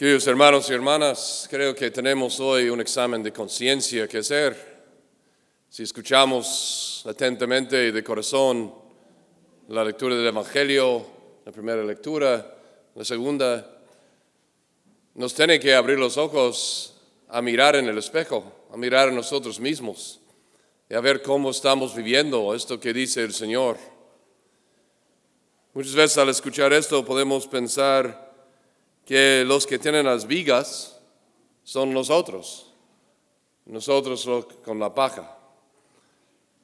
Queridos hermanos y hermanas, creo que tenemos hoy un examen de conciencia que hacer. Si escuchamos atentamente y de corazón la lectura del Evangelio, la primera lectura, la segunda, nos tiene que abrir los ojos a mirar en el espejo, a mirar a nosotros mismos y a ver cómo estamos viviendo esto que dice el Señor. Muchas veces al escuchar esto podemos pensar, que los que tienen las vigas son nosotros, nosotros con la paja.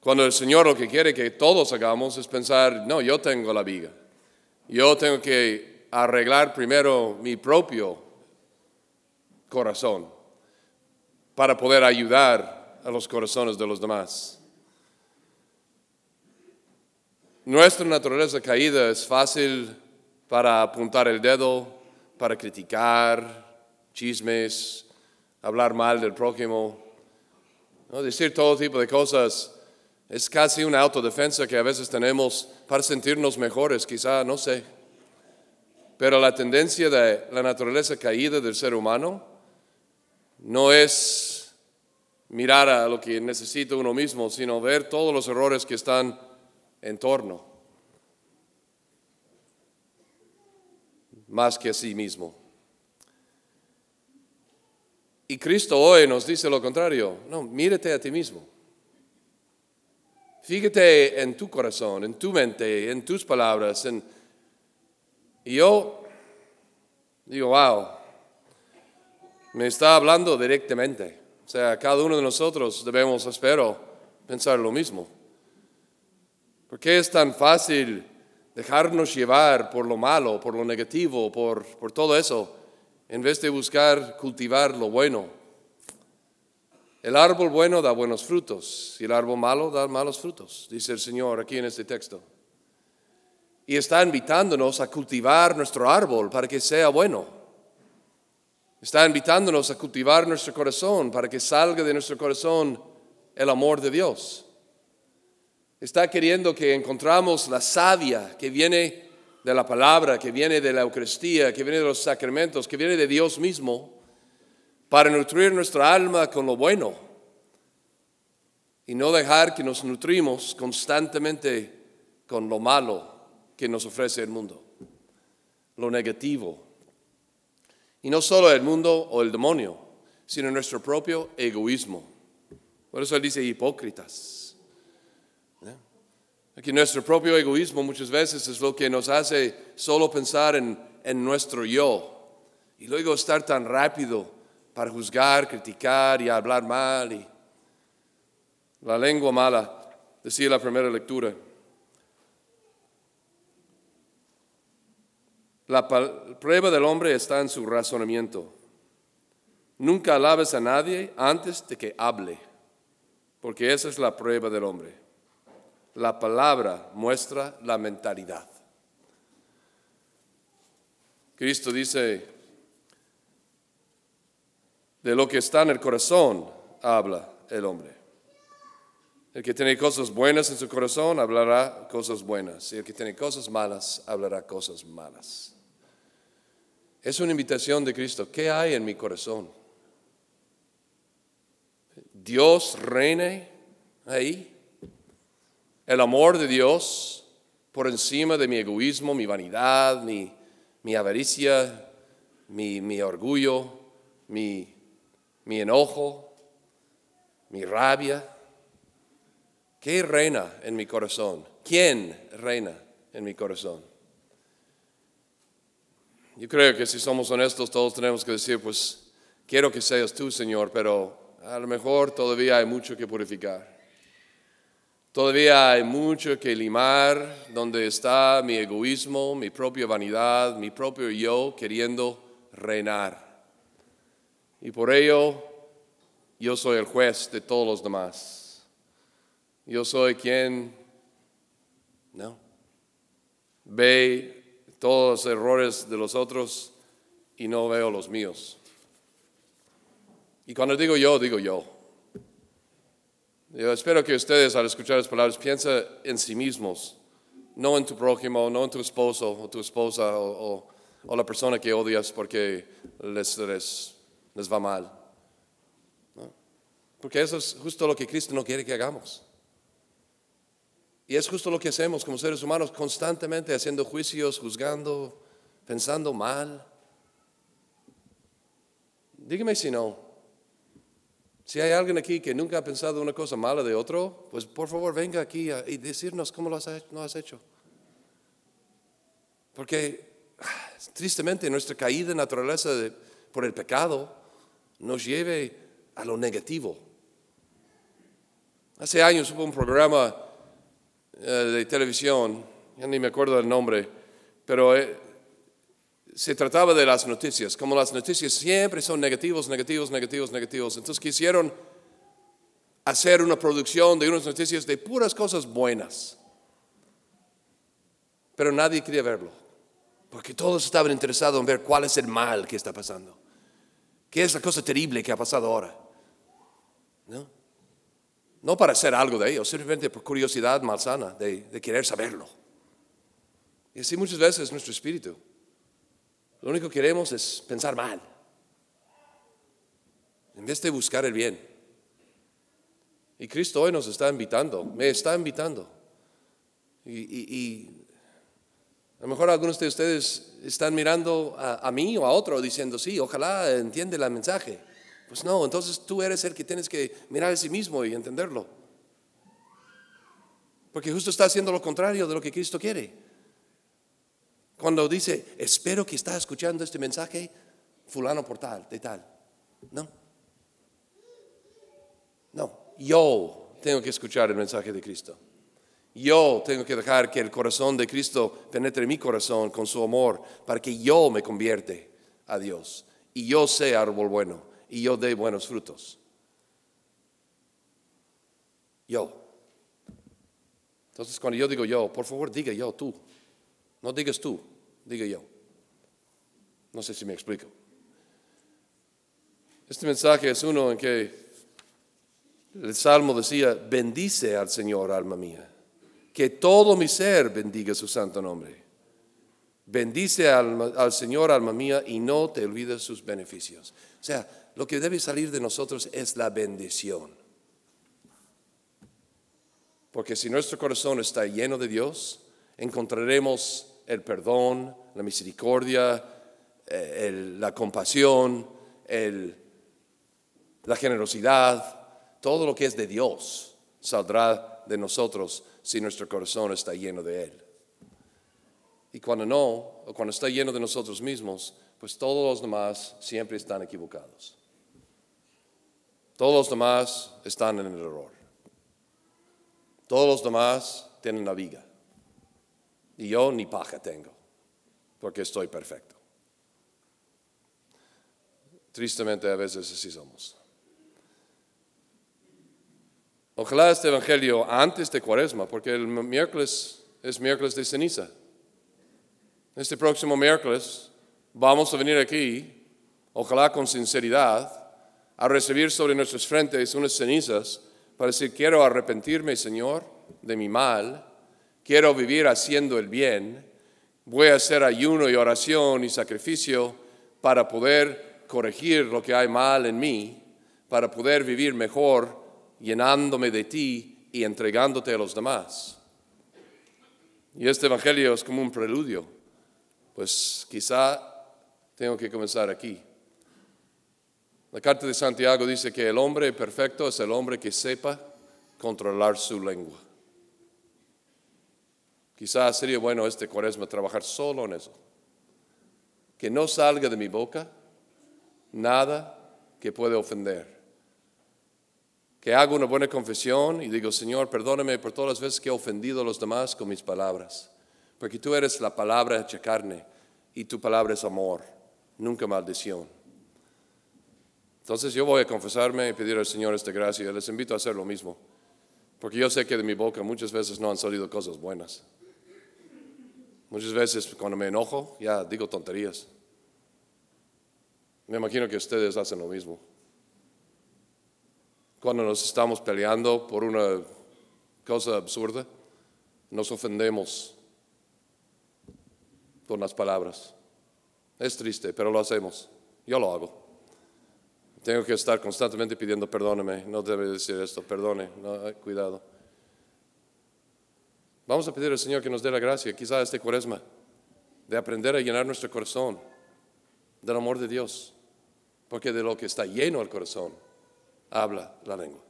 Cuando el Señor lo que quiere que todos hagamos es pensar, no, yo tengo la viga, yo tengo que arreglar primero mi propio corazón para poder ayudar a los corazones de los demás. Nuestra naturaleza caída es fácil para apuntar el dedo, para criticar, chismes, hablar mal del prójimo, decir todo tipo de cosas. Es casi una autodefensa que a veces tenemos para sentirnos mejores, quizá, no sé. Pero la tendencia de la naturaleza caída del ser humano no es mirar a lo que necesita uno mismo, sino ver todos los errores que están en torno. Más que a sí mismo. Y Cristo hoy nos dice lo contrario. No, mírate a ti mismo. Fíjate en tu corazón, en tu mente, en tus palabras. Y yo digo, wow, me está hablando directamente. O sea, cada uno de nosotros debemos, espero, pensar lo mismo. ¿Por qué es tan fácil dejarnos llevar por lo malo, por lo negativo, por, por todo eso, en vez de buscar cultivar lo bueno. El árbol bueno da buenos frutos y el árbol malo da malos frutos, dice el Señor aquí en este texto. Y está invitándonos a cultivar nuestro árbol para que sea bueno. Está invitándonos a cultivar nuestro corazón para que salga de nuestro corazón el amor de Dios. Está queriendo que encontramos la savia que viene de la palabra, que viene de la Eucaristía, que viene de los sacramentos, que viene de Dios mismo, para nutrir nuestra alma con lo bueno y no dejar que nos nutrimos constantemente con lo malo que nos ofrece el mundo, lo negativo. Y no solo el mundo o el demonio, sino nuestro propio egoísmo. Por eso él dice hipócritas. Aquí nuestro propio egoísmo muchas veces es lo que nos hace solo pensar en, en nuestro yo y luego estar tan rápido para juzgar, criticar y hablar mal. Y la lengua mala, decía la primera lectura. La prueba del hombre está en su razonamiento. Nunca alabes a nadie antes de que hable, porque esa es la prueba del hombre. La palabra muestra la mentalidad. Cristo dice, de lo que está en el corazón habla el hombre. El que tiene cosas buenas en su corazón hablará cosas buenas. Y el que tiene cosas malas hablará cosas malas. Es una invitación de Cristo. ¿Qué hay en mi corazón? Dios reine ahí el amor de Dios por encima de mi egoísmo, mi vanidad, mi, mi avaricia, mi, mi orgullo, mi, mi enojo, mi rabia. ¿Qué reina en mi corazón? ¿Quién reina en mi corazón? Yo creo que si somos honestos todos tenemos que decir, pues quiero que seas tú, Señor, pero a lo mejor todavía hay mucho que purificar. Todavía hay mucho que limar donde está mi egoísmo, mi propia vanidad, mi propio yo queriendo reinar. Y por ello yo soy el juez de todos los demás. Yo soy quien. Ve todos los errores de los otros y no veo los míos. Y cuando digo yo, digo yo. Yo espero que ustedes al escuchar las palabras piensen en sí mismos, no en tu prójimo, no en tu esposo o tu esposa o, o la persona que odias porque les, les, les va mal. ¿no? Porque eso es justo lo que Cristo no quiere que hagamos. Y es justo lo que hacemos como seres humanos, constantemente haciendo juicios, juzgando, pensando mal. Dígame si no. Si hay alguien aquí que nunca ha pensado una cosa mala de otro, pues por favor venga aquí y decirnos cómo lo has hecho. Porque ah, tristemente nuestra caída naturaleza por el pecado nos lleve a lo negativo. Hace años hubo un programa eh, de televisión, ya ni me acuerdo el nombre, pero eh, se trataba de las noticias, como las noticias siempre son negativos, negativos, negativos, negativos. Entonces quisieron hacer una producción de unas noticias de puras cosas buenas, pero nadie quería verlo, porque todos estaban interesados en ver cuál es el mal que está pasando, qué es la cosa terrible que ha pasado ahora. ¿No? No para hacer algo de ellos, simplemente por curiosidad malsana de, de querer saberlo. Y así muchas veces nuestro espíritu. Lo único que queremos es pensar mal. En vez de buscar el bien. Y Cristo hoy nos está invitando, me está invitando. Y, a lo mejor algunos de ustedes están mirando a, a, mí o a otro diciendo, sí, ojalá entiende el mensaje. Pues no, entonces tú eres el que tienes que mirar a sí mismo y entenderlo. Porque justo está haciendo lo contrario de lo que Cristo quiere. Cuando dice, espero que está escuchando este mensaje, fulano por tal, de tal. No. No, yo tengo que escuchar el mensaje de Cristo. Yo tengo que dejar que el corazón de Cristo penetre mi corazón con su amor para que yo me convierte a Dios y yo sea árbol bueno y yo dé buenos frutos. Yo. Entonces cuando yo digo yo, por favor diga yo, tú. No digas tú, diga yo. No sé si me explico. Este mensaje es uno en que el Salmo decía, bendice al Señor, alma mía, que todo mi ser bendiga su santo nombre. Bendice al, al Señor, alma mía, y no te olvides sus beneficios. O sea, lo que debe salir de nosotros es la bendición. Porque si nuestro corazón está lleno de Dios, encontraremos el perdón, la misericordia, eh, la compasión, la generosidad, todo lo que es de Dios saldrá de nosotros si nuestro corazón está lleno de Él. Y cuando no, o cuando está lleno de nosotros mismos, pues todos los demás siempre están equivocados. Todos los demás están en el error. Todos los demás tienen la viga. Y yo ni paja tengo, porque estoy perfecto. Tristemente a veces así somos. Ojalá este Evangelio antes de Cuaresma, porque el miércoles es miércoles de ceniza. Este próximo miércoles vamos a venir aquí, ojalá con sinceridad, a recibir sobre nuestras frentes unas cenizas para decir, quiero arrepentirme, Señor, de mi mal, quiero vivir haciendo el bien, voy a hacer ayuno y oración y sacrificio para poder corregir lo que hay mal en mí, para poder vivir mejor llenándome de ti y entregándote a los demás. Y este Evangelio es como un preludio, pues quizá tengo que comenzar aquí la carta de Santiago dice que el hombre perfecto es el hombre que sepa controlar su lengua. Quizás sería bueno este cuaresma trabajar solo en eso. Que no salga de mi boca nada que pueda ofender. Que haga una buena confesión y digo, Señor, perdóname por todas las veces que he ofendido a los demás con mis palabras. Porque tú eres la palabra hecha carne y tu palabra es amor, nunca maldición. Entonces yo voy a confesarme y pedir al Señor esta gracia. Les invito a hacer lo mismo. Porque yo sé que de mi boca muchas veces no han salido cosas buenas. Muchas veces cuando me enojo, ya digo tonterías. Me imagino que ustedes hacen lo mismo. Cuando nos estamos peleando por una cosa absurda, nos ofendemos con las palabras. Es triste, pero lo hacemos. Yo lo hago. Tengo que estar constantemente pidiendo perdóneme. No debe decir esto, perdone. No, cuidado. Vamos a pedir al Señor que nos dé la gracia, quizá este cuaresma, de aprender a llenar nuestro corazón del amor de Dios. Porque de lo que está lleno el corazón, habla la lengua.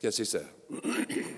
Que así sea.